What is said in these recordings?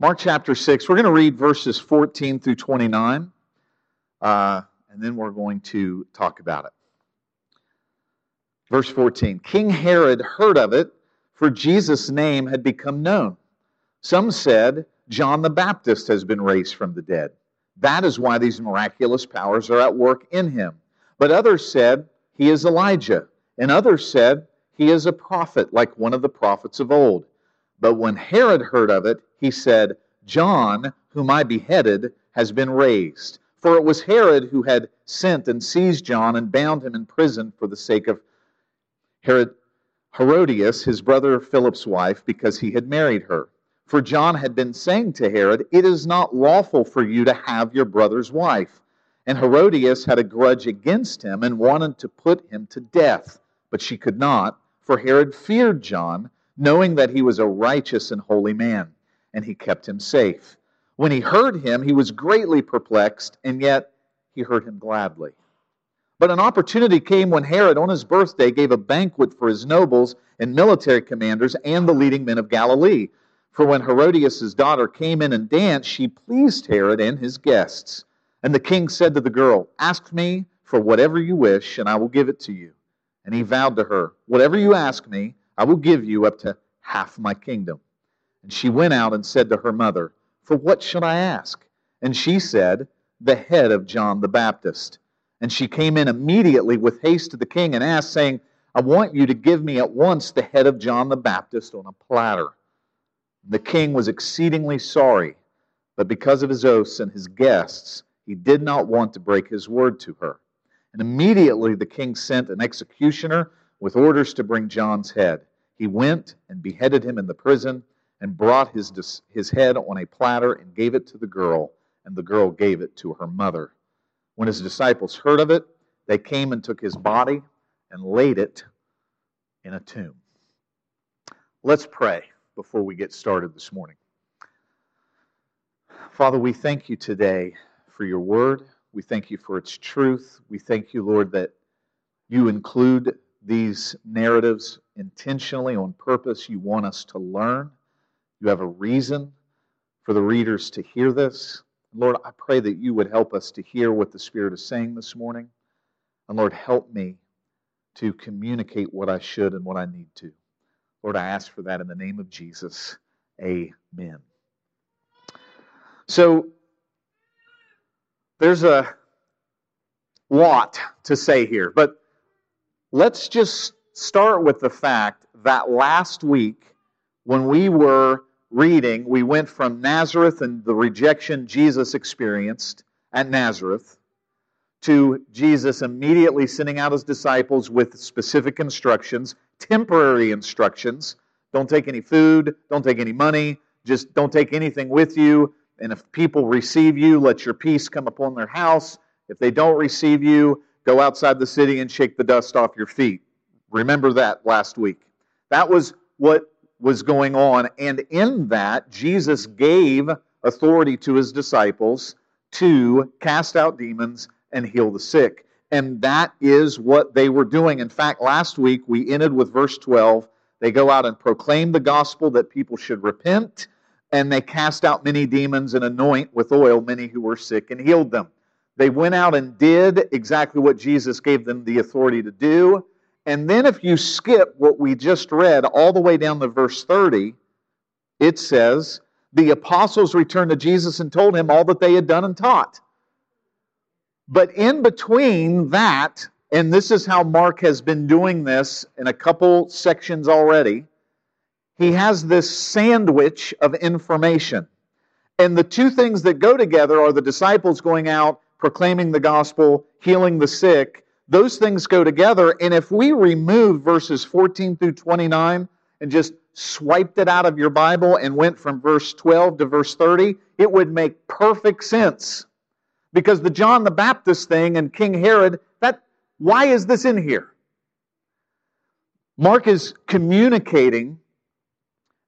Mark chapter 6, we're going to read verses 14 through 29, uh, and then we're going to talk about it. Verse 14 King Herod heard of it, for Jesus' name had become known. Some said, John the Baptist has been raised from the dead. That is why these miraculous powers are at work in him. But others said, He is Elijah. And others said, He is a prophet, like one of the prophets of old. But when Herod heard of it, he said, John, whom I beheaded, has been raised. For it was Herod who had sent and seized John and bound him in prison for the sake of Herod, Herodias, his brother Philip's wife, because he had married her. For John had been saying to Herod, It is not lawful for you to have your brother's wife. And Herodias had a grudge against him and wanted to put him to death, but she could not, for Herod feared John, knowing that he was a righteous and holy man, and he kept him safe. When he heard him, he was greatly perplexed, and yet he heard him gladly. But an opportunity came when Herod, on his birthday, gave a banquet for his nobles and military commanders and the leading men of Galilee. For when Herodias' daughter came in and danced, she pleased Herod and his guests. And the king said to the girl, Ask me for whatever you wish, and I will give it to you. And he vowed to her, Whatever you ask me, I will give you up to half my kingdom. And she went out and said to her mother, For what should I ask? And she said, The head of John the Baptist. And she came in immediately with haste to the king and asked, saying, I want you to give me at once the head of John the Baptist on a platter. The king was exceedingly sorry, but because of his oaths and his guests, he did not want to break his word to her. And immediately the king sent an executioner with orders to bring John's head. He went and beheaded him in the prison and brought his, his head on a platter and gave it to the girl, and the girl gave it to her mother. When his disciples heard of it, they came and took his body and laid it in a tomb. Let's pray before we get started this morning. Father, we thank you today for your word. We thank you for its truth. We thank you, Lord, that you include these narratives intentionally on purpose. You want us to learn. You have a reason for the readers to hear this. Lord, I pray that you would help us to hear what the Spirit is saying this morning. And Lord, help me to communicate what I should and what I need to. Lord, I ask for that in the name of Jesus. Amen. So, there's a lot to say here, but let's just start with the fact that last week, when we were reading, we went from Nazareth and the rejection Jesus experienced at Nazareth to Jesus immediately sending out his disciples with specific instructions temporary instructions. Don't take any food, don't take any money, just don't take anything with you. And if people receive you, let your peace come upon their house. If they don't receive you, go outside the city and shake the dust off your feet. Remember that last week. That was what was going on. And in that, Jesus gave authority to his disciples to cast out demons and heal the sick. And that is what they were doing. In fact, last week we ended with verse 12. They go out and proclaim the gospel that people should repent, and they cast out many demons and anoint with oil many who were sick and healed them. They went out and did exactly what Jesus gave them the authority to do. And then, if you skip what we just read all the way down to verse 30, it says, The apostles returned to Jesus and told him all that they had done and taught. But in between that, and this is how Mark has been doing this in a couple sections already, he has this sandwich of information. And the two things that go together are the disciples going out, proclaiming the gospel, healing the sick. Those things go together. And if we remove verses 14 through 29 and just swiped it out of your Bible and went from verse 12 to verse 30, it would make perfect sense. Because the John the Baptist thing and King Herod, that why is this in here? Mark is communicating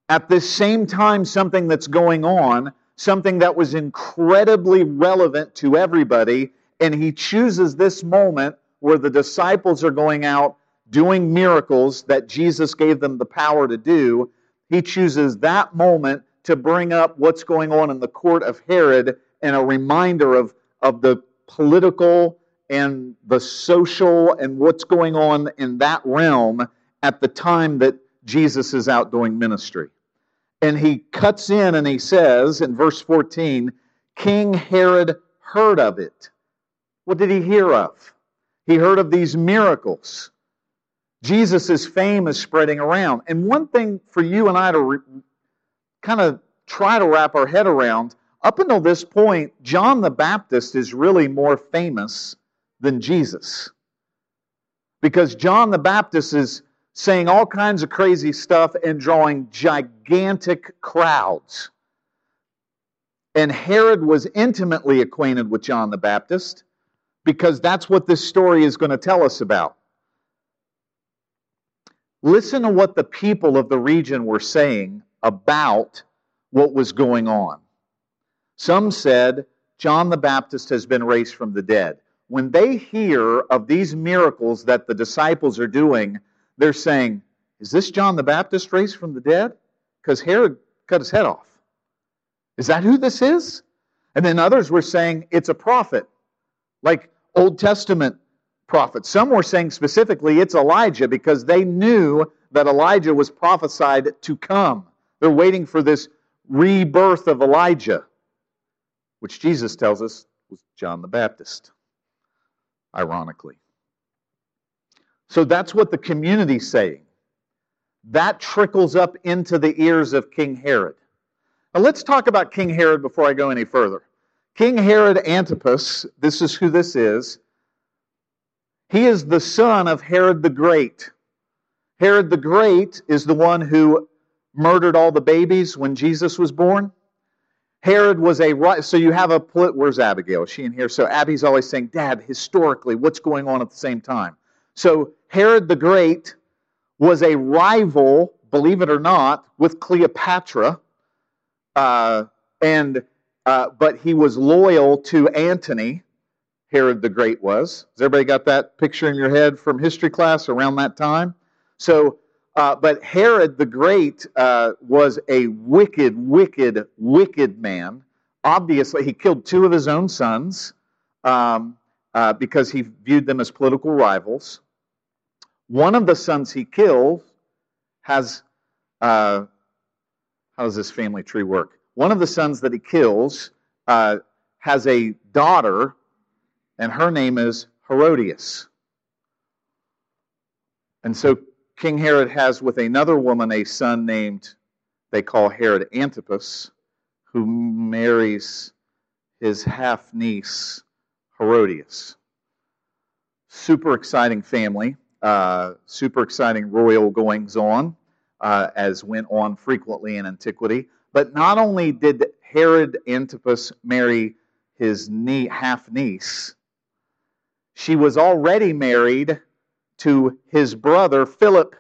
at this same time something that's going on, something that was incredibly relevant to everybody, and he chooses this moment where the disciples are going out doing miracles that Jesus gave them the power to do. He chooses that moment to bring up what's going on in the court of Herod and a reminder of, of the political and the social and what's going on in that realm at the time that Jesus is out doing ministry. And he cuts in and he says in verse 14, King Herod heard of it. What did he hear of? He heard of these miracles. Jesus' fame is spreading around. And one thing for you and I to re- kind of try to wrap our head around up until this point, John the Baptist is really more famous than Jesus. Because John the Baptist is saying all kinds of crazy stuff and drawing gigantic crowds. And Herod was intimately acquainted with John the Baptist because that's what this story is going to tell us about. Listen to what the people of the region were saying about what was going on. Some said, John the Baptist has been raised from the dead. When they hear of these miracles that the disciples are doing, they're saying, Is this John the Baptist raised from the dead? Because Herod cut his head off. Is that who this is? And then others were saying, It's a prophet, like Old Testament prophets. Some were saying specifically, It's Elijah, because they knew that Elijah was prophesied to come. They're waiting for this rebirth of Elijah, which Jesus tells us was John the Baptist, ironically. So that's what the community's saying. That trickles up into the ears of King Herod. Now let's talk about King Herod before I go any further. King Herod Antipas, this is who this is. He is the son of Herod the Great. Herod the Great is the one who murdered all the babies when Jesus was born. Herod was a so you have a where's Abigail? Is she in here? So Abby's always saying, "Dad, historically, what's going on at the same time?" So Herod the Great was a rival, believe it or not, with Cleopatra, uh, and uh, but he was loyal to Antony. Herod the Great was. Has everybody got that picture in your head from history class around that time? So uh, but Herod the Great uh, was a wicked, wicked, wicked man. Obviously, he killed two of his own sons um, uh, because he viewed them as political rivals. One of the sons he killed has, uh, how does this family tree work? One of the sons that he kills uh, has a daughter, and her name is Herodias. And so King Herod has with another woman a son named, they call Herod Antipas, who marries his half niece, Herodias. Super exciting family, uh, super exciting royal goings on, uh, as went on frequently in antiquity. But not only did Herod Antipas marry his nie- half niece, she was already married to his brother Philip.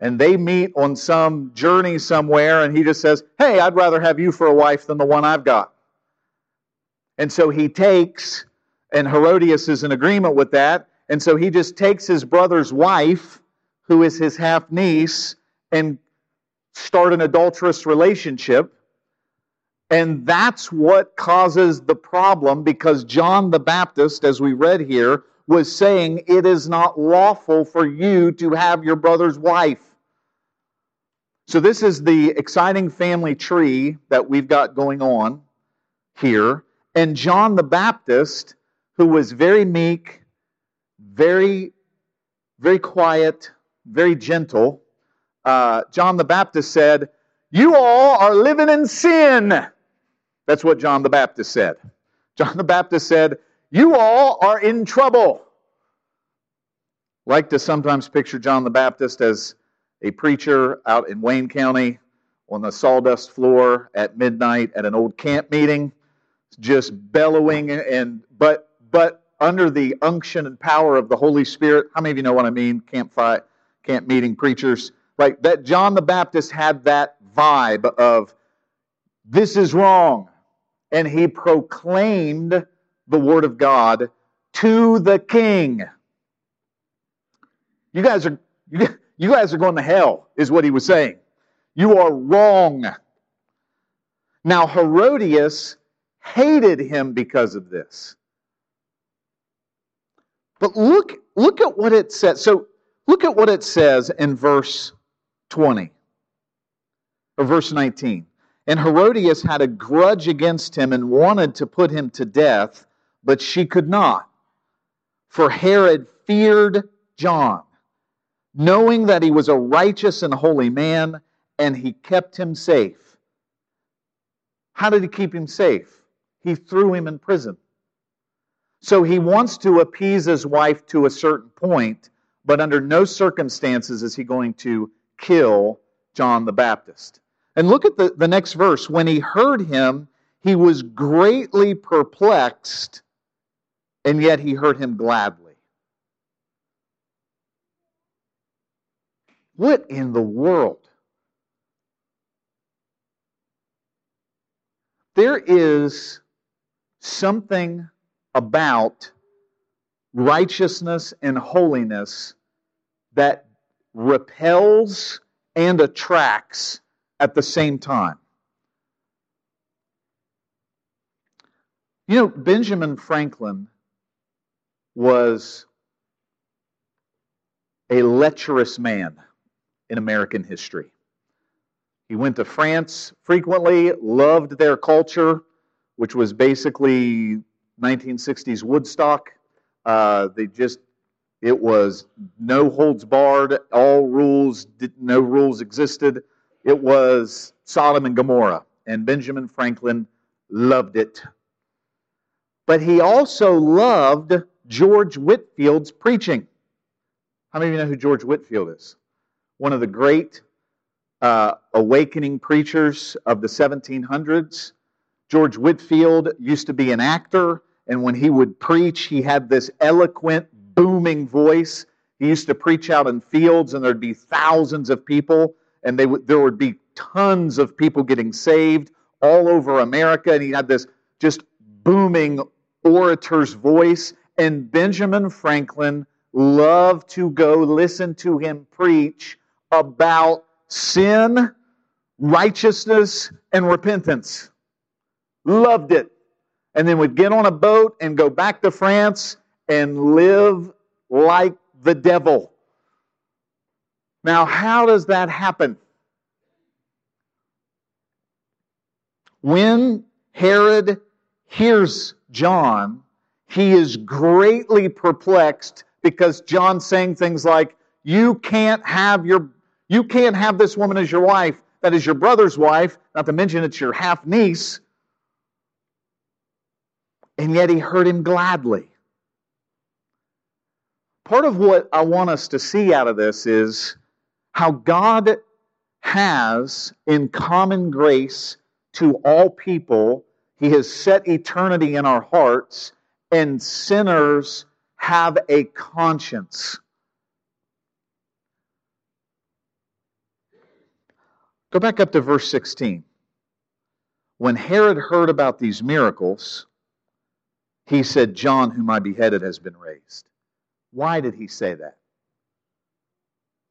And they meet on some journey somewhere, and he just says, Hey, I'd rather have you for a wife than the one I've got. And so he takes, and Herodias is in agreement with that. And so he just takes his brother's wife, who is his half niece, and start an adulterous relationship. And that's what causes the problem because John the Baptist, as we read here, was saying, It is not lawful for you to have your brother's wife. So, this is the exciting family tree that we've got going on here. And John the Baptist, who was very meek, very, very quiet, very gentle, uh, John the Baptist said, You all are living in sin. That's what John the Baptist said. John the Baptist said, you all are in trouble. Like to sometimes picture John the Baptist as a preacher out in Wayne County on the sawdust floor at midnight at an old camp meeting, just bellowing and but but under the unction and power of the Holy Spirit. How many of you know what I mean? Campfire, camp meeting preachers. Like that John the Baptist had that vibe of this is wrong. And he proclaimed the word of God to the king. You guys are you guys are going to hell, is what he was saying. You are wrong. Now, Herodias hated him because of this. But look, look at what it says. So look at what it says in verse 20 or verse 19. And Herodias had a grudge against him and wanted to put him to death, but she could not. For Herod feared John, knowing that he was a righteous and holy man, and he kept him safe. How did he keep him safe? He threw him in prison. So he wants to appease his wife to a certain point, but under no circumstances is he going to kill John the Baptist. And look at the, the next verse. When he heard him, he was greatly perplexed, and yet he heard him gladly. What in the world? There is something about righteousness and holiness that repels and attracts at the same time. You know, Benjamin Franklin was a lecherous man in American history. He went to France frequently, loved their culture, which was basically 1960s Woodstock. Uh, they just, it was no holds barred, all rules, no rules existed. It was Sodom and Gomorrah, and Benjamin Franklin loved it. But he also loved George Whitefield's preaching. How many of you know who George Whitefield is? One of the great uh, awakening preachers of the 1700s. George Whitefield used to be an actor, and when he would preach, he had this eloquent, booming voice. He used to preach out in fields, and there'd be thousands of people, and would, there would be tons of people getting saved all over America. And he had this just booming orator's voice. And Benjamin Franklin loved to go listen to him preach about sin, righteousness, and repentance. Loved it. And then would get on a boat and go back to France and live like the devil. Now, how does that happen? When Herod hears John, he is greatly perplexed because John's saying things like, You can't have your you can't have this woman as your wife. That is your brother's wife, not to mention it's your half niece. And yet he heard him gladly. Part of what I want us to see out of this is how God has, in common grace to all people, He has set eternity in our hearts, and sinners have a conscience. Go back up to verse 16. When Herod heard about these miracles, he said, John, whom I beheaded, has been raised. Why did he say that?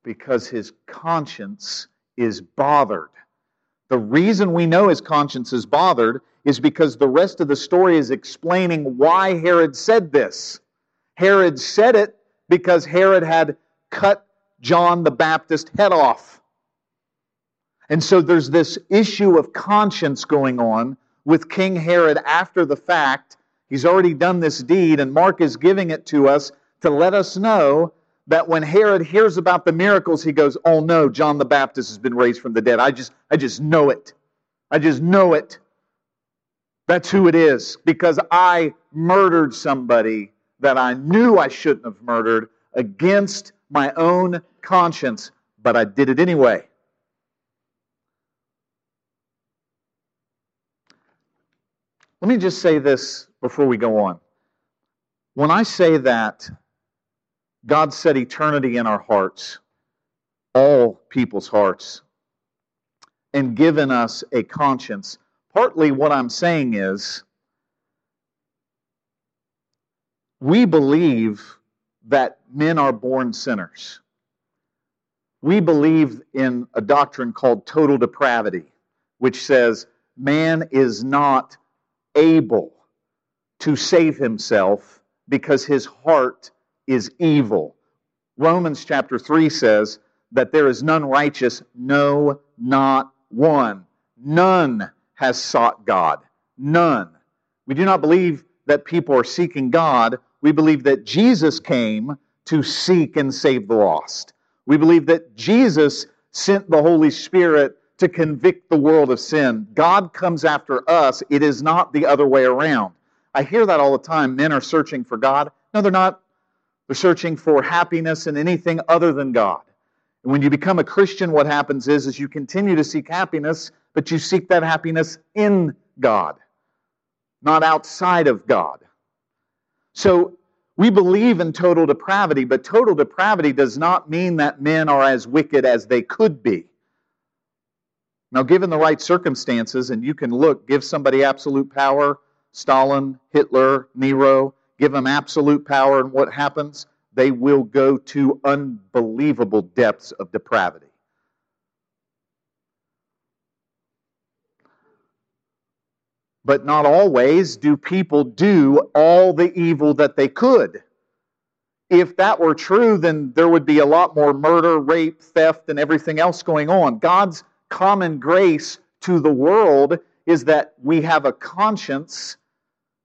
Because his conscience is bothered. The reason we know his conscience is bothered is because the rest of the story is explaining why Herod said this. Herod said it because Herod had cut John the Baptist head off. And so there's this issue of conscience going on with King Herod after the fact. He's already done this deed, and Mark is giving it to us to let us know that when Herod hears about the miracles, he goes, Oh no, John the Baptist has been raised from the dead. I just, I just know it. I just know it. That's who it is. Because I murdered somebody that I knew I shouldn't have murdered against my own conscience, but I did it anyway. Let me just say this before we go on. When I say that God set eternity in our hearts, all people's hearts, and given us a conscience. Partly what I'm saying is we believe that men are born sinners. We believe in a doctrine called total depravity, which says man is not able to save himself because his heart is evil. Romans chapter 3 says that there is none righteous, no, not one. None has sought God. None. We do not believe that people are seeking God. We believe that Jesus came to seek and save the lost. We believe that Jesus sent the Holy Spirit to convict the world of sin. God comes after us. It is not the other way around. I hear that all the time. Men are searching for God. No, they're not. They're searching for happiness in anything other than God. And when you become a Christian, what happens is, is you continue to seek happiness, but you seek that happiness in God, not outside of God. So we believe in total depravity, but total depravity does not mean that men are as wicked as they could be. Now, given the right circumstances, and you can look, give somebody absolute power Stalin, Hitler, Nero, give them absolute power, and what happens? they will go to unbelievable depths of depravity. But not always do people do all the evil that they could. If that were true, then there would be a lot more murder, rape, theft, and everything else going on. God's common grace to the world is that we have a conscience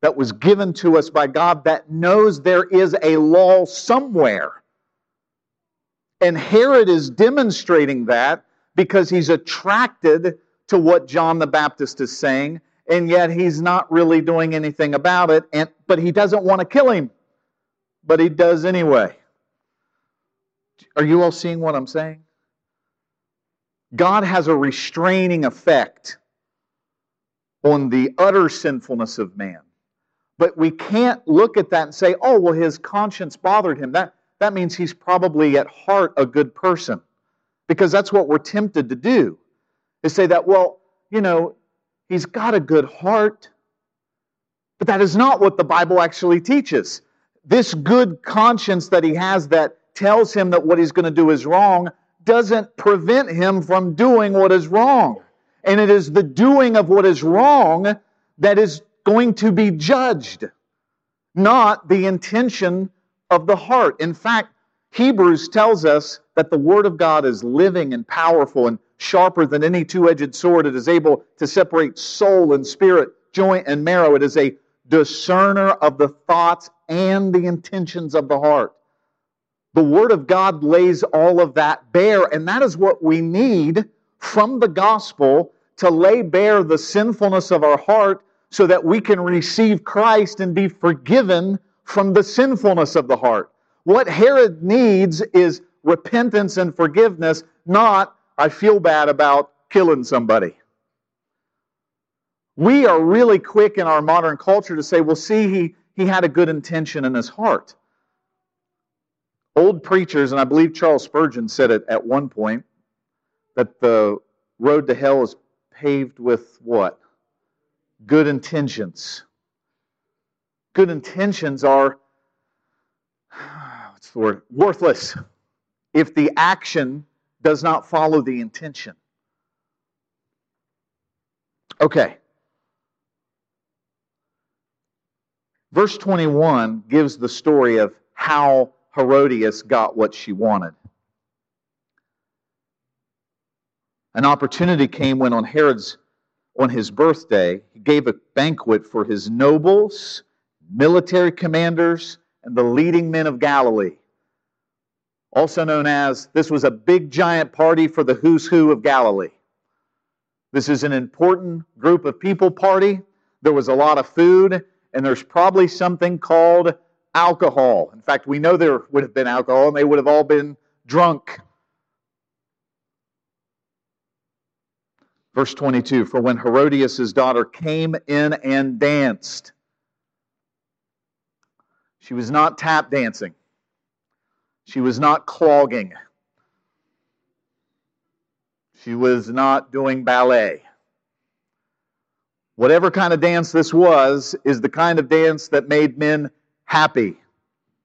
that was given to us by God that knows there is a law somewhere. And Herod is demonstrating that because he's attracted to what John the Baptist is saying, and yet he's not really doing anything about it, and, but he doesn't want to kill him. But he does anyway. Are you all seeing what I'm saying? God has a restraining effect on the utter sinfulness of man. But we can't look at that and say, oh, well, his conscience bothered him. That, that means he's probably at heart a good person. Because that's what we're tempted to do. Is say that, well, you know, he's got a good heart. But that is not what the Bible actually teaches. This good conscience that he has that tells him that what he's going to do is wrong doesn't prevent him from doing what is wrong. And it is the doing of what is wrong that is going to be judged, not the intention of the heart. In fact, Hebrews tells us that the Word of God is living and powerful and sharper than any two edged sword. It is able to separate soul and spirit, joint and marrow. It is a discerner of the thoughts and the intentions of the heart. The Word of God lays all of that bare, and that is what we need from the gospel to lay bare the sinfulness of our heart so that we can receive Christ and be forgiven from the sinfulness of the heart. What Herod needs is repentance and forgiveness, not, I feel bad about killing somebody. We are really quick in our modern culture to say, well, see, he, he had a good intention in his heart. Old preachers, and I believe Charles Spurgeon said it at one point, that the road to hell is paved with what? Good intentions. Good intentions are, what's the word? Worthless if the action does not follow the intention. Okay. Verse 21 gives the story of how Herodias got what she wanted. An opportunity came when on Herod's on his birthday, he gave a banquet for his nobles, military commanders, and the leading men of Galilee. Also known as, this was a big giant party for the who's who of Galilee. This is an important group of people party. There was a lot of food, and there's probably something called alcohol. In fact, we know there would have been alcohol, and they would have all been drunk. Verse 22 For when Herodias' daughter came in and danced, she was not tap dancing, she was not clogging, she was not doing ballet. Whatever kind of dance this was, is the kind of dance that made men happy.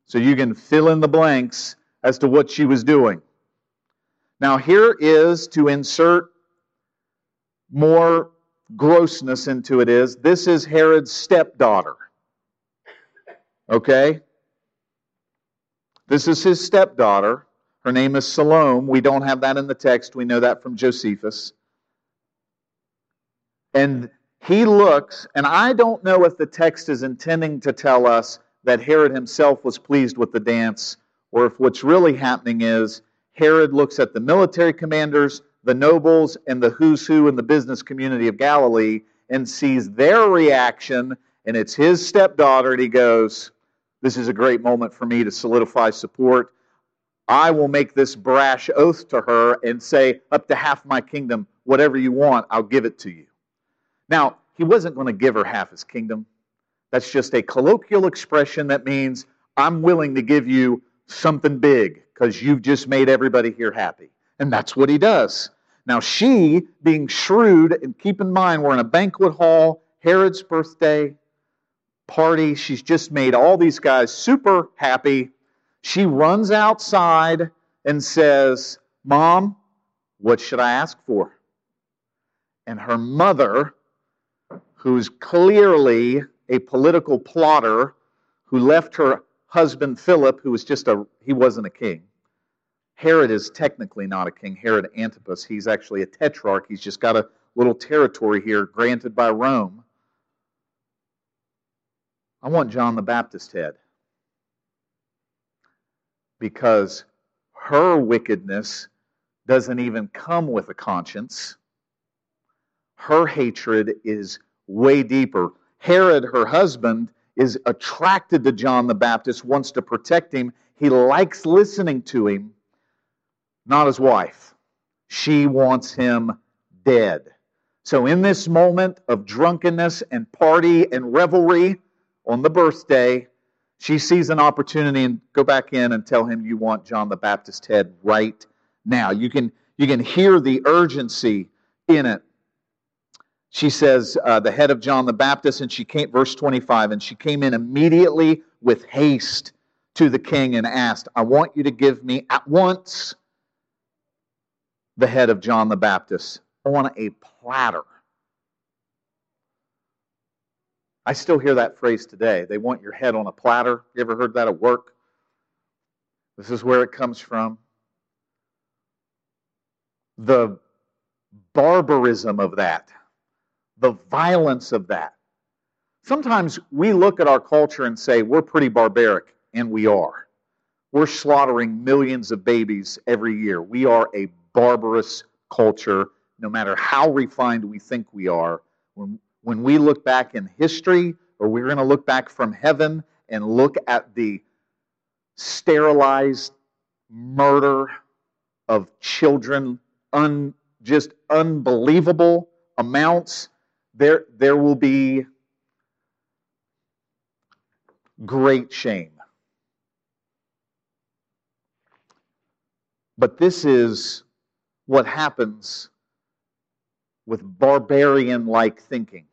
So you can fill in the blanks as to what she was doing. Now, here is to insert more grossness into it is this is Herod's stepdaughter. Okay? This is his stepdaughter. Her name is Salome. We don't have that in the text. We know that from Josephus. And he looks, and I don't know if the text is intending to tell us that Herod himself was pleased with the dance, or if what's really happening is Herod looks at the military commanders, the nobles, and the who's who in the business community of Galilee and sees their reaction, and it's his stepdaughter, and he goes, This is a great moment for me to solidify support. I will make this brash oath to her and say, Up to half my kingdom, whatever you want, I'll give it to you. Now, he wasn't going to give her half his kingdom. That's just a colloquial expression that means I'm willing to give you something big because you've just made everybody here happy. And that's what he does. Now, she, being shrewd, and keep in mind, we're in a banquet hall, Herod's birthday party. She's just made all these guys super happy. She runs outside and says, Mom, what should I ask for? And her mother, who's clearly a political plotter who left her husband Philip, who was just a, he wasn't a king. Herod is technically not a king. Herod Antipas, he's actually a tetrarch. He's just got a little territory here granted by Rome. I want John the Baptist head because her wickedness doesn't even come with a conscience. Her hatred is way deeper. Herod, her husband, is attracted to John the Baptist, wants to protect him. He likes listening to him, not his wife. She wants him dead. So, in this moment of drunkenness and party and revelry on the birthday, she sees an opportunity and go back in and tell him you want John the Baptist head right now. You can, you can hear the urgency in it. She says, uh, the head of John the Baptist, and she came, verse 25, and she came in immediately with haste to the king and asked, I want you to give me at once the head of John the Baptist on a platter. I still hear that phrase today. They want your head on a platter. You ever heard that at work? This is where it comes from. The barbarism of that, the violence of that. Sometimes we look at our culture and say, we're pretty barbaric, and we are. We're slaughtering millions of babies every year. We are a barbarous culture, no matter how refined we think we are. When when we look back in history, or we're going to look back from heaven and look at the sterilized murder of children, un, just unbelievable amounts, there, there will be great shame. But this is what happens with barbarian like thinking.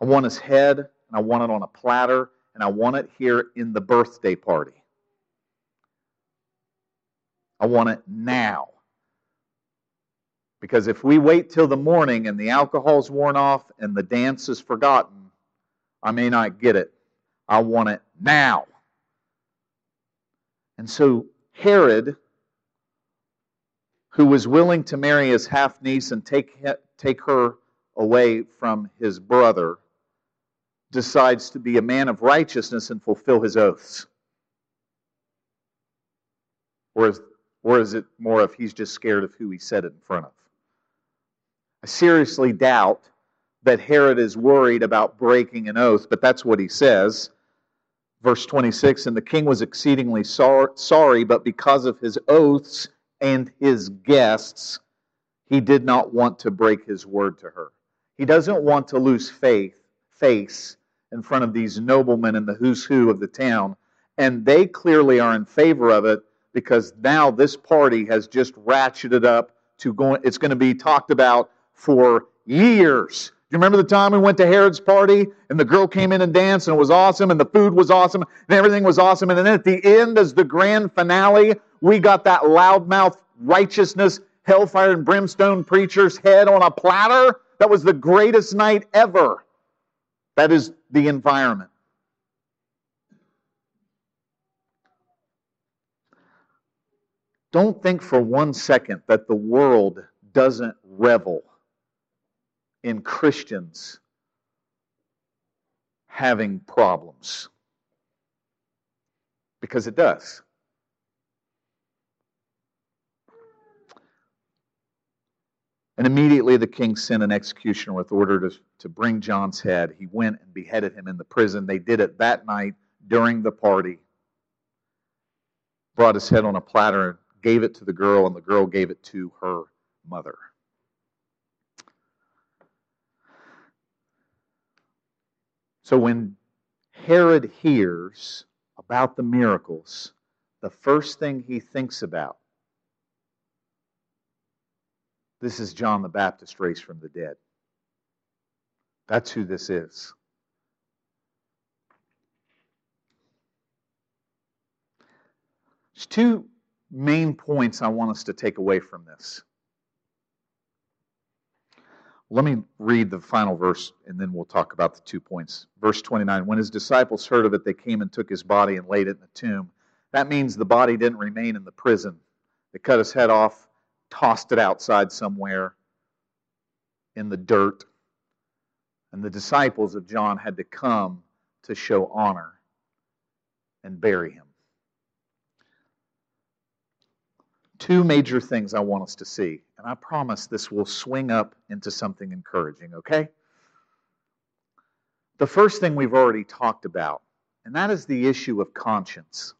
I want his head, and I want it on a platter, and I want it here in the birthday party. I want it now. Because if we wait till the morning and the alcohol's worn off and the dance is forgotten, I may not get it. I want it now. And so Herod, who was willing to marry his half niece and take, take her away from his brother, decides to be a man of righteousness and fulfill his oaths? Or is, or is it more of he's just scared of who he said it in front of? I seriously doubt that Herod is worried about breaking an oath, but that's what he says. Verse 26 And the king was exceedingly sorry, but because of his oaths and his guests, he did not want to break his word to her. He doesn't want to lose faith, face in front of these noblemen and the who's who of the town. And they clearly are in favor of it because now this party has just ratcheted up to going, it's going to be talked about for years. You remember the time we went to Herod's party and the girl came in and danced and it was awesome and the food was awesome and everything was awesome? And then at the end, as the grand finale, we got that loudmouth righteousness hellfire and brimstone preacher's head on a platter. That was the greatest night ever. That is the environment. Don't think for one second that the world doesn't revel in Christians having problems. Because it does. And immediately the king sent an executioner with order to, to bring John's head. He went and beheaded him in the prison. They did it that night during the party. Brought his head on a platter, gave it to the girl, and the girl gave it to her mother. So when Herod hears about the miracles, the first thing he thinks about this is John the Baptist raised from the dead. That's who this is. There's two main points I want us to take away from this. Let me read the final verse and then we'll talk about the two points. Verse 29 When his disciples heard of it, they came and took his body and laid it in the tomb. That means the body didn't remain in the prison. They cut his head off, tossed it outside somewhere in the dirt. And the disciples of John had to come to show honor and bury him. Two major things I want us to see, and I promise this will swing up into something encouraging, okay? The first thing we've already talked about, and that is the issue of conscience.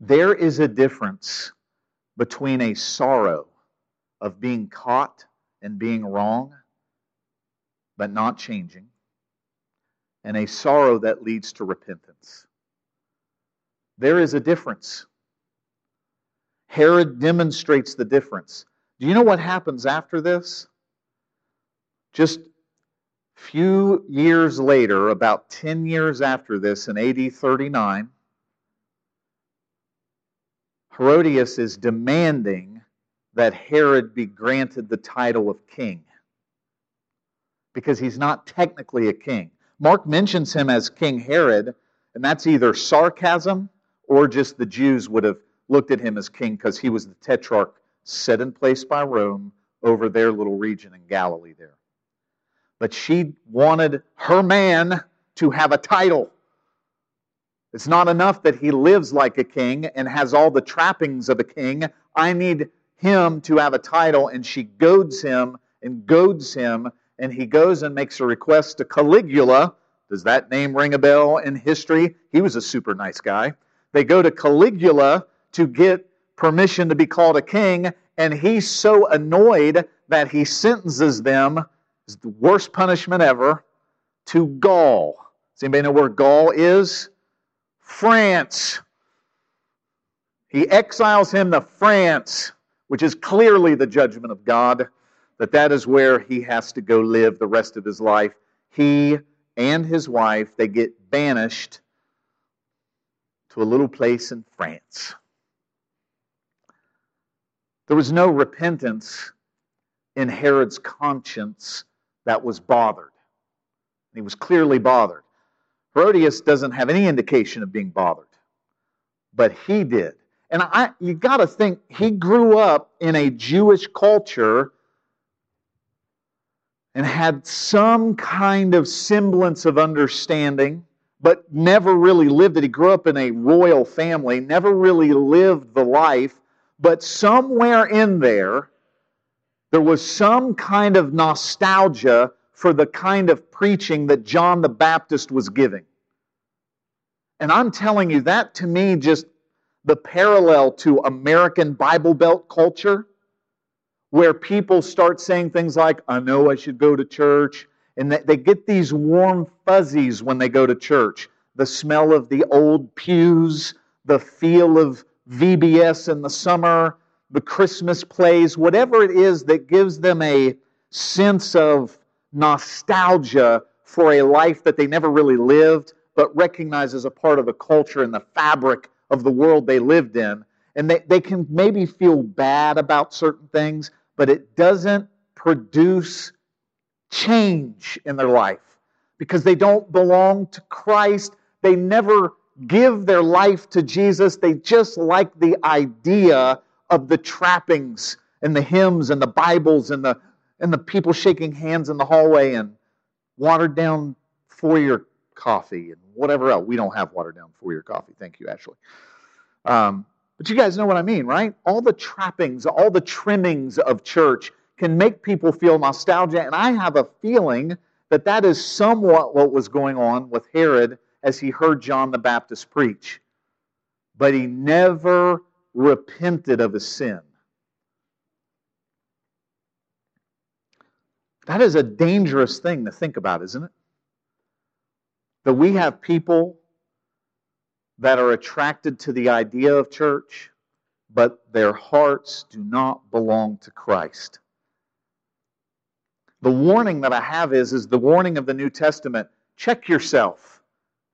There is a difference between a sorrow of being caught and being wrong, but not changing, and a sorrow that leads to repentance. There is a difference. Herod demonstrates the difference. Do you know what happens after this? Just few years later, about 10 years after this, in AD 39, Herodias is demanding that Herod be granted the title of king because he's not technically a king. Mark mentions him as King Herod, and that's either sarcasm or just the Jews would have looked at him as king because he was the tetrarch set in place by Rome over their little region in Galilee there. But she wanted her man to have a title. It's not enough that he lives like a king and has all the trappings of a king. I need him to have a title, and she goads him and goads him, and he goes and makes a request to Caligula. Does that name ring a bell in history? He was a super nice guy. They go to Caligula to get permission to be called a king, and he's so annoyed that he sentences them, it's the worst punishment ever, to Gaul. Does anybody know where Gaul is? France. He exiles him to France, which is clearly the judgment of God, that that is where he has to go live the rest of his life. He and his wife, they get banished to a little place in France. There was no repentance in Herod's conscience that was bothered. He was clearly bothered. Herodias doesn't have any indication of being bothered, but he did. And I, you got to think, he grew up in a Jewish culture and had some kind of semblance of understanding, but never really lived it. He grew up in a royal family, never really lived the life, but somewhere in there, there was some kind of nostalgia for the kind of preaching that John the Baptist was giving. And I'm telling you, that to me, just the parallel to American Bible Belt culture, where people start saying things like, I know I should go to church. And they get these warm fuzzies when they go to church. The smell of the old pews, the feel of VBS in the summer, the Christmas plays, whatever it is that gives them a sense of nostalgia for a life that they never really lived, but recognized as a part of the culture and the fabric of the world they lived in. and they, they can maybe feel bad about certain things, but it doesn't produce change in their life because they don't belong to Christ. They never give their life to Jesus. They just like the idea of the trappings and the hymns and the Bibles and the and the people shaking hands in the hallway and watered down four-year coffee and whatever else. We don't have watered down four-year coffee. Thank you, Ashley. Um, but you guys know what I mean, right? All the trappings, all the trimmings of church can make people feel nostalgia. And I have a feeling that that is somewhat what was going on with Herod as he heard John the Baptist preach. But he never repented of his sin. That is a dangerous thing to think about, isn't it? That we have people that are attracted to the idea of church, but their hearts do not belong to Christ. The warning that I have is, is the warning of the New Testament. Check yourself.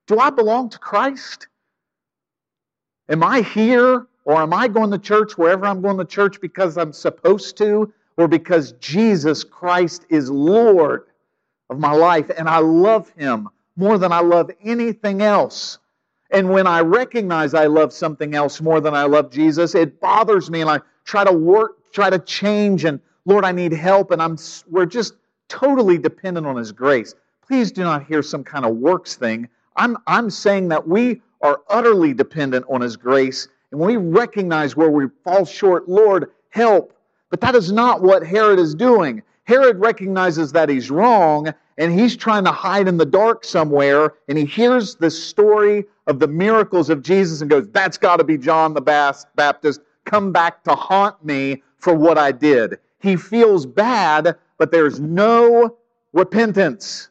Do I belong to Christ? Am I here or am I going to church wherever I'm going to church because I'm supposed to? or because Jesus Christ is Lord of my life and I love Him more than I love anything else. And when I recognize I love something else more than I love Jesus, it bothers me and I try to work, try to change and Lord, I need help and I'm we're just totally dependent on his grace. Please do not hear some kind of works thing. I'm I'm saying that we are utterly dependent on his grace and when we recognize where we fall short, Lord, help. But that is not what Herod is doing. Herod recognizes that he's wrong and he's trying to hide in the dark somewhere and he hears the story of the miracles of Jesus and goes, That's got to be John the Baptist. Come back to haunt me for what I did. He feels bad, but there's no repentance.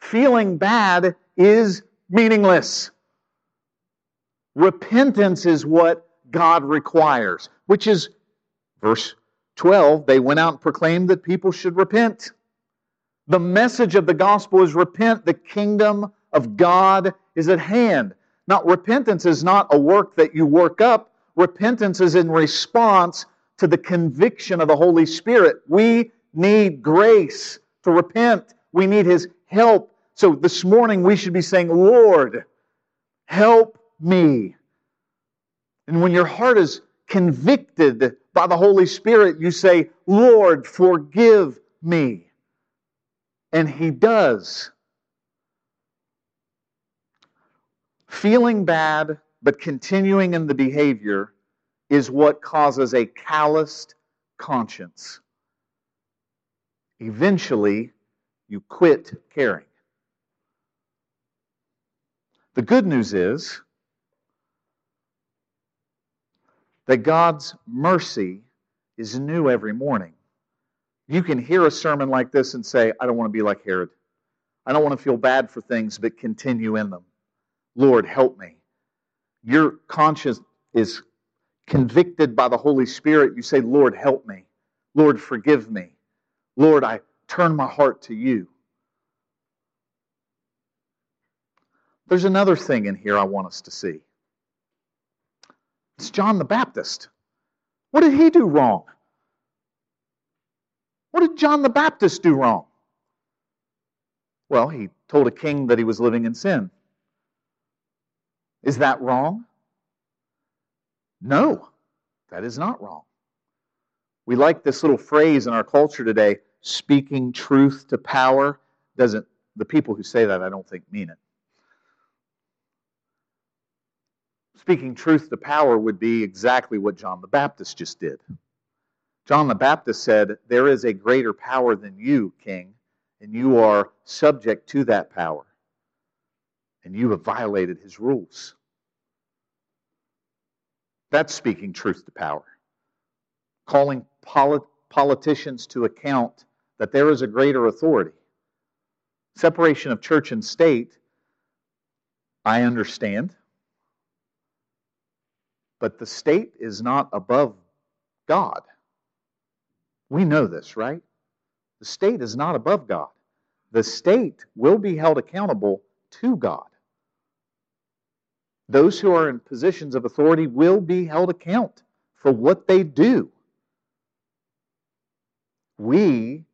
Feeling bad is meaningless. Repentance is what God requires, which is verse 12, they went out and proclaimed that people should repent. The message of the gospel is repent. The kingdom of God is at hand. Now, repentance is not a work that you work up. Repentance is in response to the conviction of the Holy Spirit. We need grace to repent. We need His help. So this morning we should be saying, Lord, help me. And when your heart is convicted by the Holy Spirit, you say, Lord, forgive me. And He does. Feeling bad, but continuing in the behavior is what causes a calloused conscience. Eventually, you quit caring. The good news is that God's mercy is new every morning. You can hear a sermon like this and say, I don't want to be like Herod. I don't want to feel bad for things, but continue in them. Lord, help me. Your conscience is convicted by the Holy Spirit. You say, Lord, help me. Lord, forgive me. Lord, I turn my heart to you. There's another thing in here I want us to see. It's John the Baptist. What did he do wrong? What did John the Baptist do wrong? Well, he told a king that he was living in sin. Is that wrong? No, that is not wrong. We like this little phrase in our culture today speaking truth to power. Doesn't the people who say that I don't think mean it. Speaking truth to power would be exactly what John the Baptist just did. John the Baptist said, There is a greater power than you, king, and you are subject to that power. And you have violated his rules. That's speaking truth to power. Calling polit- politicians to account that there is a greater authority. Separation of church and state, I understand. But the state is not above God. We know this, right? The state is not above God. The state will be held accountable to God. those who are in positions of authority will be held account for what they do. We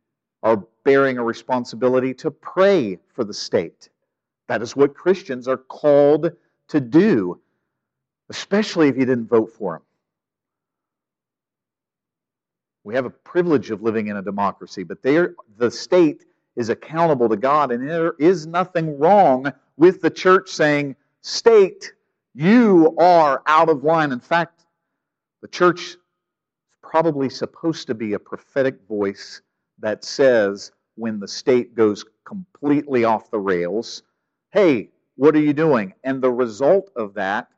are bearing a responsibility to pray for the state. That is what Christians are called to do, especially if you didn't vote for him. We have a privilege of living in a democracy, but the state is accountable to God, and there is nothing wrong with the church saying, State, you are out of line. In fact, the church is probably supposed to be a prophetic voice that says, when the state goes completely off the rails, hey, what are you doing? And the result of that,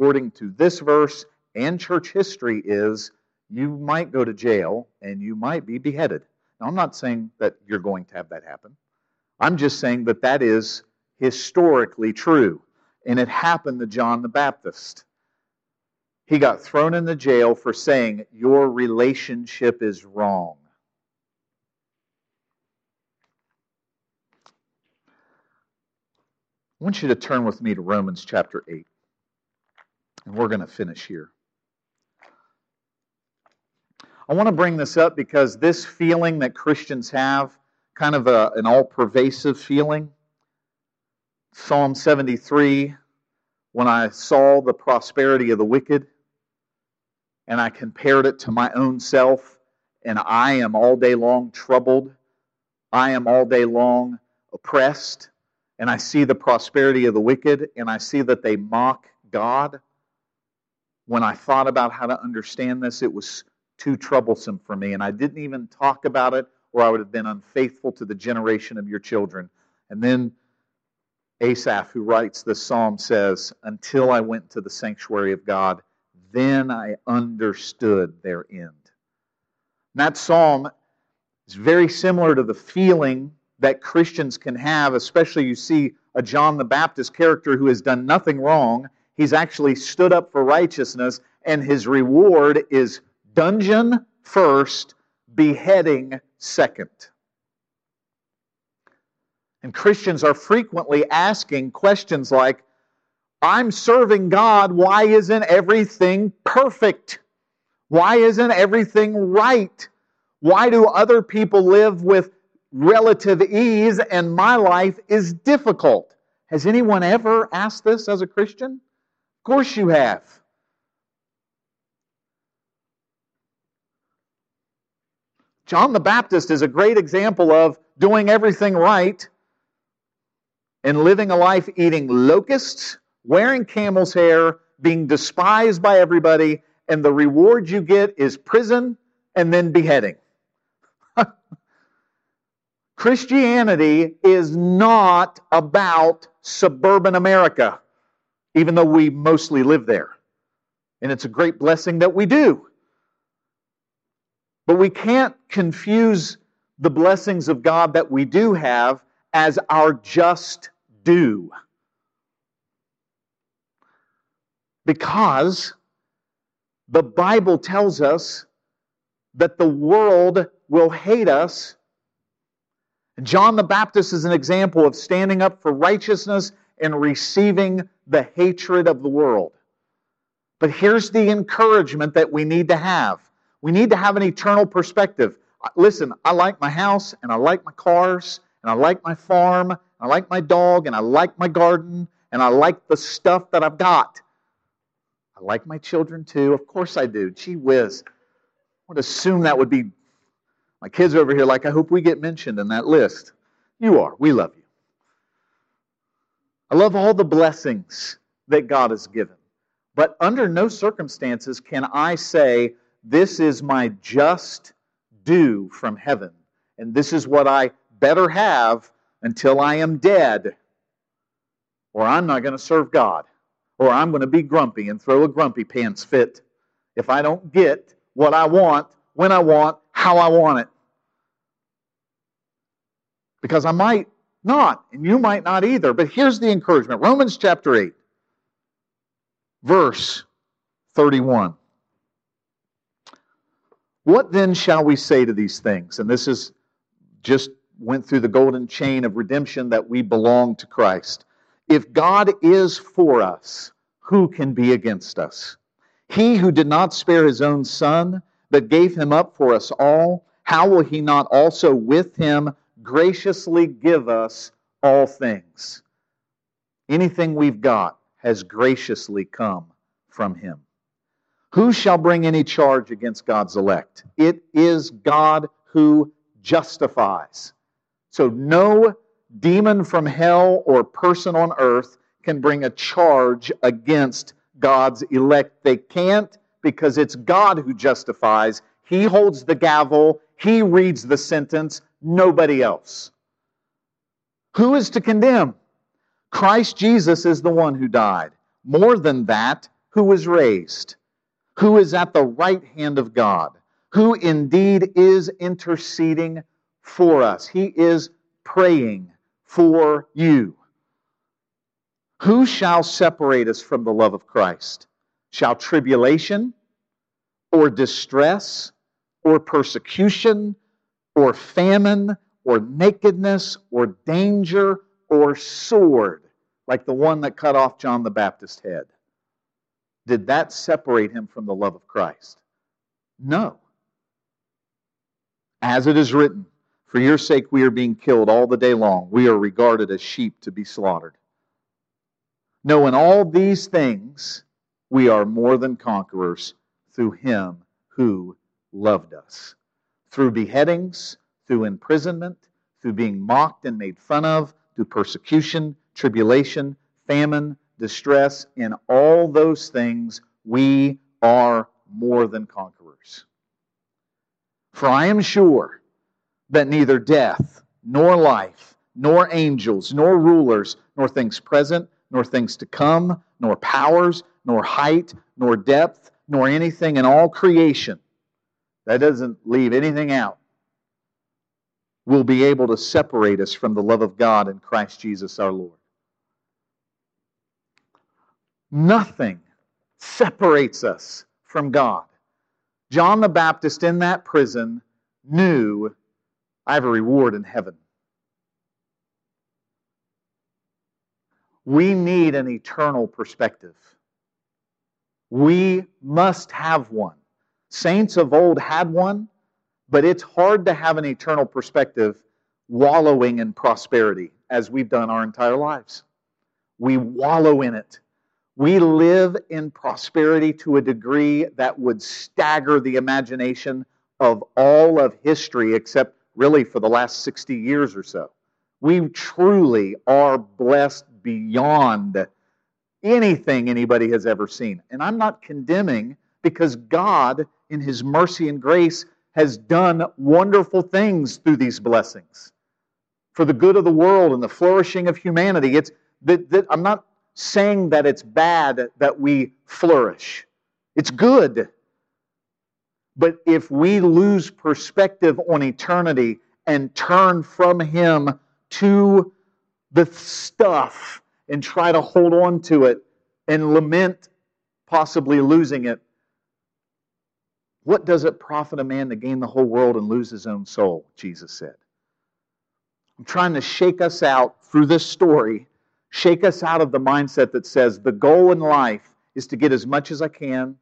according to this verse and church history, is you might go to jail and you might be beheaded. Now, I'm not saying that you're going to have that happen. I'm just saying that that is historically true. And it happened to John the Baptist. He got thrown in the jail for saying, Your relationship is wrong. I want you to turn with me to Romans chapter 8. And we're going to finish here. I want to bring this up because this feeling that Christians have, kind of a, an all pervasive feeling, Psalm 73, when I saw the prosperity of the wicked and I compared it to my own self, and I am all day long troubled, I am all day long oppressed, and I see the prosperity of the wicked and I see that they mock God. When I thought about how to understand this, it was too troublesome for me. And I didn't even talk about it, or I would have been unfaithful to the generation of your children. And then Asaph, who writes this psalm, says, Until I went to the sanctuary of God, then I understood their end. And that psalm is very similar to the feeling that Christians can have, especially you see a John the Baptist character who has done nothing wrong. He's actually stood up for righteousness, and his reward is Dungeon first, beheading second. And Christians are frequently asking questions like, I'm serving God, why isn't everything perfect? Why isn't everything right? Why do other people live with relative ease and my life is difficult? Has anyone ever asked this as a Christian? Of course you have. John the Baptist is a great example of doing everything right and living a life eating locusts, wearing camel's hair, being despised by everybody, and the reward you get is prison and then beheading. Christianity is not about suburban America, even though we mostly live there. And it's a great blessing that we do. But we can't confuse the blessings of God that we do have as our just due. Because the Bible tells us that the world will hate us. John the Baptist is an example of standing up for righteousness and receiving the hatred of the world. But here's the encouragement that we need to have we need to have an eternal perspective. Listen, I like my house and I like my cars and I like my farm, and I like my dog and I like my garden and I like the stuff that I've got. I like my children too. Of course I do. Gee whiz. I would assume that would be my kids over here, like, I hope we get mentioned in that list. You are. We love you. I love all the blessings that God has given. But under no circumstances can I say, this is my just due from heaven, and this is what I better have until I am dead, or I'm not going to serve God, or I'm going to be grumpy and throw a grumpy pants fit if I don't get what I want, when I want, how I want it. Because I might not, and you might not either. But here's the encouragement Romans chapter 8, verse 31. What then shall we say to these things? And this is just went through the golden chain of redemption that we belong to Christ. If God is for us, who can be against us? He who did not spare his own son, but gave him up for us all, how will he not also with him graciously give us all things? Anything we've got has graciously come from him. Who shall bring any charge against God's elect? It is God who justifies. So no demon from hell or person on earth can bring a charge against God's elect. They can't because it's God who justifies. He holds the gavel, He reads the sentence, nobody else. Who is to condemn? Christ Jesus is the one who died. More than that, who was raised, who is at the right hand of God, who indeed is interceding for us. He is praying for you. Who shall separate us from the love of Christ? Shall tribulation or distress or persecution or famine or nakedness or danger or sword, like the one that cut off John the Baptist's head? Did that separate him from the love of Christ? No. As it is written, For your sake we are being killed all the day long. We are regarded as sheep to be slaughtered. No, in all these things, we are more than conquerors through him who loved us. Through beheadings, through imprisonment, through being mocked and made fun of, through persecution, tribulation, famine, distress, in all those things, we are more than conquerors. For I am sure that neither death, nor life, nor angels, nor rulers, nor things present, nor things to come, nor powers, nor height, nor depth, nor anything in all creation. That doesn't leave anything out. Will be able to separate us from the love of God in Christ Jesus our Lord. Nothing separates us from God. John the Baptist in that prison knew I have a reward in heaven. We need an eternal perspective. We must have one. Saints of old had one, but it's hard to have an eternal perspective wallowing in prosperity as we've done our entire lives. We wallow in it. We live in prosperity to a degree that would stagger the imagination of all of history, except really for the last 60 years or so. We truly are blessed beyond anything anybody has ever seen. And I'm not condemning because God, in His mercy and grace, has done wonderful things through these blessings for the good of the world and the flourishing of humanity. It's that, that I'm not saying that it's bad that we flourish. It's good. But if we lose perspective on eternity and turn from Him to the stuff and try to hold on to it and lament possibly losing it. What does it profit a man to gain the whole world and lose his own soul? Jesus said. I'm trying to shake us out through this story, shake us out of the mindset that says the goal in life is to get as much as I can,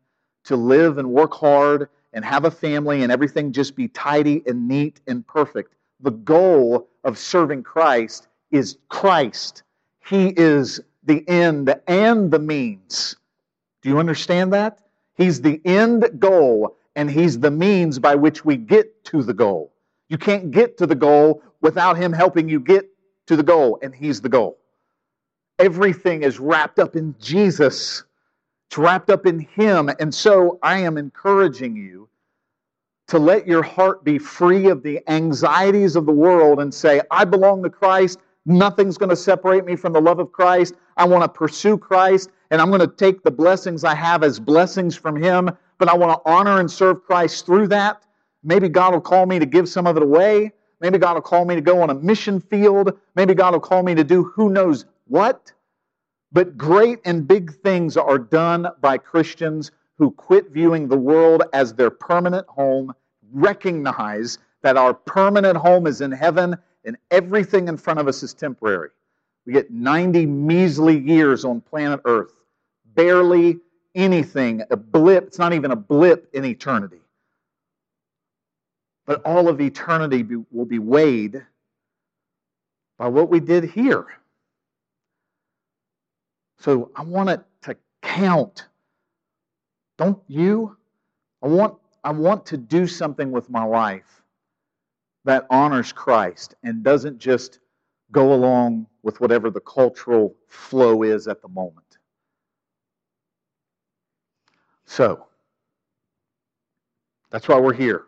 to live and work hard and have a family and everything just be tidy and neat and perfect. The goal of serving Christ is Christ. He is the end and the means. Do you understand that? He's the end goal and He's the means by which we get to the goal. You can't get to the goal without Him helping you get to the goal, and He's the goal. Everything is wrapped up in Jesus, it's wrapped up in Him. And so I am encouraging you to let your heart be free of the anxieties of the world and say, I belong to Christ. Nothing's going to separate me from the love of Christ. I want to pursue Christ, and I'm going to take the blessings I have as blessings from Him, but I want to honor and serve Christ through that. Maybe God will call me to give some of it away. Maybe God will call me to go on a mission field. Maybe God will call me to do who knows what. But great and big things are done by Christians who quit viewing the world as their permanent home, recognize that our permanent home is in heaven, and everything in front of us is temporary. We get 90 measly years on planet Earth, barely anything, a blip. It's not even a blip in eternity. But all of eternity be, will be weighed by what we did here. So I want it to count. Don't you? I want, I want to do something with my life that honors Christ and doesn't just go along with whatever the cultural flow is at the moment. So, that's why we're here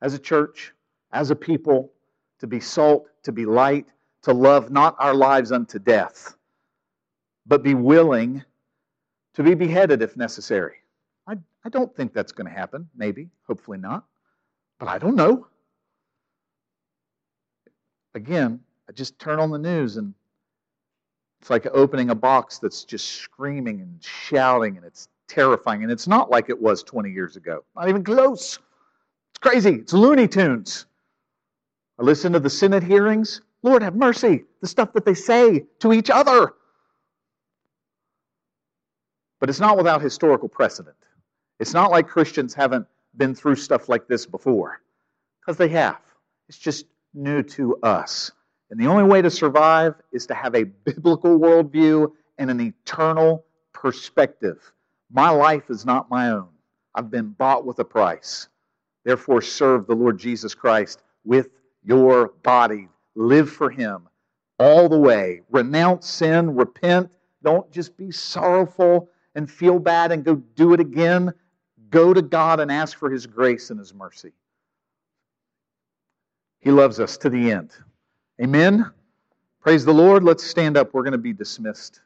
as a church, as a people, to be salt, to be light, to love not our lives unto death, but be willing to be beheaded if necessary. I, I don't think that's going to happen. Maybe, hopefully not. But I don't know. Again, I just turn on the news and it's like opening a box that's just screaming and shouting and it's terrifying. And it's not like it was 20 years ago, not even close. It's crazy. It's Looney Tunes. I listen to the Senate hearings. Lord have mercy, the stuff that they say to each other. But it's not without historical precedent. It's not like Christians haven't been through stuff like this before, because they have. It's just new to us. And the only way to survive is to have a biblical worldview and an eternal perspective. My life is not my own. I've been bought with a price. Therefore, serve the Lord Jesus Christ with your body. Live for Him all the way. Renounce sin, repent. Don't just be sorrowful and feel bad and go do it again. Go to God and ask for His grace and His mercy. He loves us to the end. Amen. Praise the Lord. Let's stand up. We're going to be dismissed.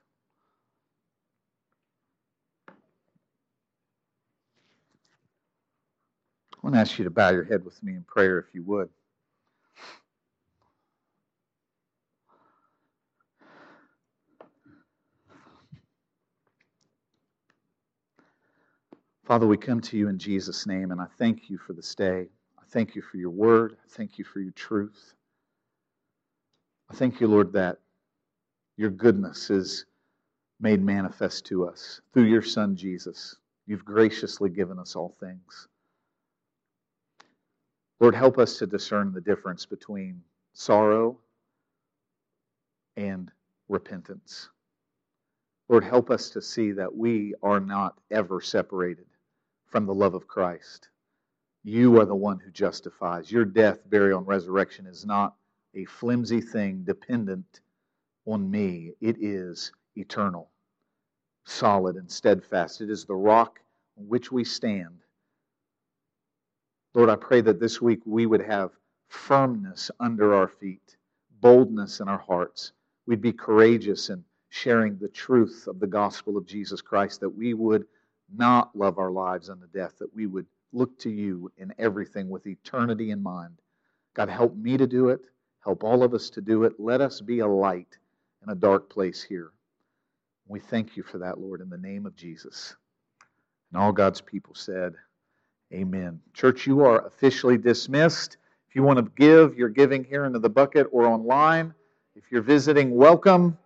I want to ask you to bow your head with me in prayer if you would. Father, we come to you in Jesus' name, and I thank you for this day. I thank you for your word. I thank you for your truth. I thank you, Lord, that your goodness is made manifest to us through your Son, Jesus. You've graciously given us all things. Lord, help us to discern the difference between sorrow and repentance. Lord, help us to see that we are not ever separated from the love of Christ. You are the one who justifies. Your death, burial, and resurrection is not a flimsy thing dependent on me. It is eternal, solid, and steadfast. It is the rock on which we stand. Lord, I pray that this week we would have firmness under our feet, boldness in our hearts. We'd be courageous in sharing the truth of the gospel of Jesus Christ, that we would not love our lives unto death, that we would look to you in everything with eternity in mind. God, help me to do it. Help all of us to do it. Let us be a light in a dark place here. We thank you for that, Lord, in the name of Jesus. And all God's people said, Amen. Church, you are officially dismissed. If you want to give, you're giving here into the bucket or online. If you're visiting, welcome.